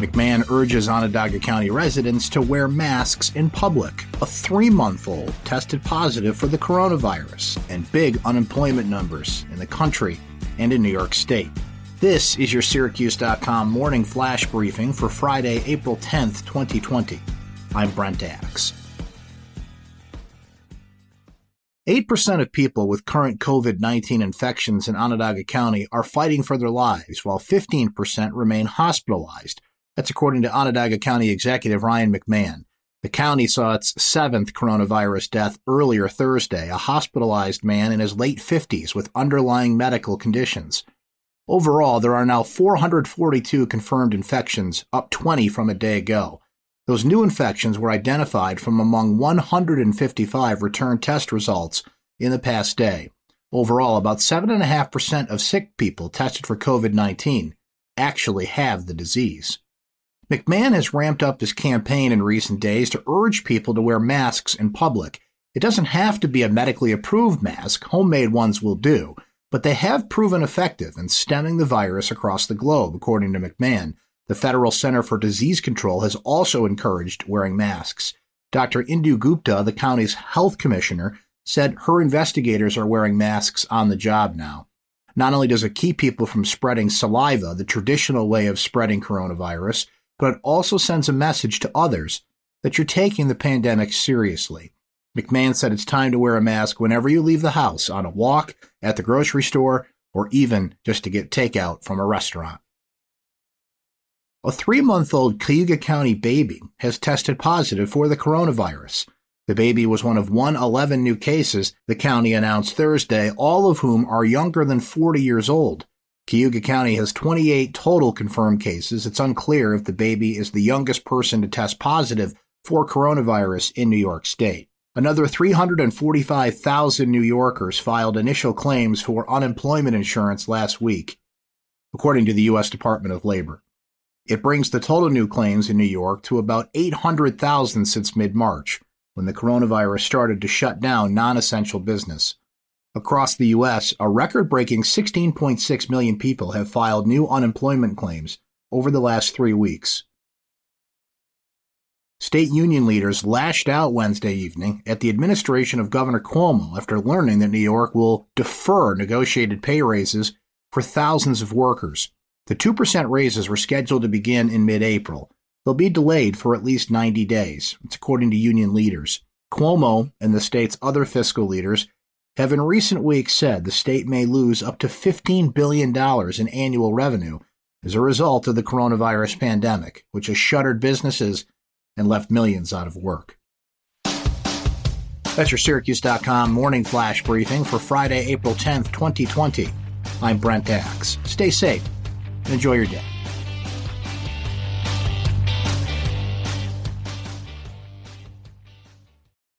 McMahon urges Onondaga County residents to wear masks in public. A three month old tested positive for the coronavirus, and big unemployment numbers in the country and in New York State. This is your Syracuse.com morning flash briefing for Friday, April 10th, 2020. I'm Brent Axe. 8% of people with current COVID 19 infections in Onondaga County are fighting for their lives, while 15% remain hospitalized. That's according to Onondaga County Executive Ryan McMahon. The county saw its seventh coronavirus death earlier Thursday, a hospitalized man in his late 50s with underlying medical conditions. Overall, there are now 442 confirmed infections, up 20 from a day ago. Those new infections were identified from among 155 return test results in the past day. Overall, about 7.5% of sick people tested for COVID 19 actually have the disease. McMahon has ramped up his campaign in recent days to urge people to wear masks in public. It doesn't have to be a medically approved mask, homemade ones will do, but they have proven effective in stemming the virus across the globe, according to McMahon. The Federal Center for Disease Control has also encouraged wearing masks. Dr. Indu Gupta, the county's health commissioner, said her investigators are wearing masks on the job now. Not only does it keep people from spreading saliva, the traditional way of spreading coronavirus, but it also sends a message to others that you're taking the pandemic seriously. McMahon said it's time to wear a mask whenever you leave the house, on a walk, at the grocery store, or even just to get takeout from a restaurant. A three month old Cayuga County baby has tested positive for the coronavirus. The baby was one of 111 new cases the county announced Thursday, all of whom are younger than 40 years old. Cayuga County has 28 total confirmed cases. It's unclear if the baby is the youngest person to test positive for coronavirus in New York State. Another 345,000 New Yorkers filed initial claims for unemployment insurance last week, according to the U.S. Department of Labor. It brings the total new claims in New York to about 800,000 since mid March, when the coronavirus started to shut down non essential business. Across the U.S., a record breaking 16.6 million people have filed new unemployment claims over the last three weeks. State union leaders lashed out Wednesday evening at the administration of Governor Cuomo after learning that New York will defer negotiated pay raises for thousands of workers. The 2% raises were scheduled to begin in mid April. They'll be delayed for at least 90 days. It's according to union leaders. Cuomo and the state's other fiscal leaders have in recent weeks said the state may lose up to $15 billion in annual revenue as a result of the coronavirus pandemic, which has shuttered businesses and left millions out of work. That's your Syracuse.com morning flash briefing for Friday, April 10th, 2020. I'm Brent Axe. Stay safe and enjoy your day.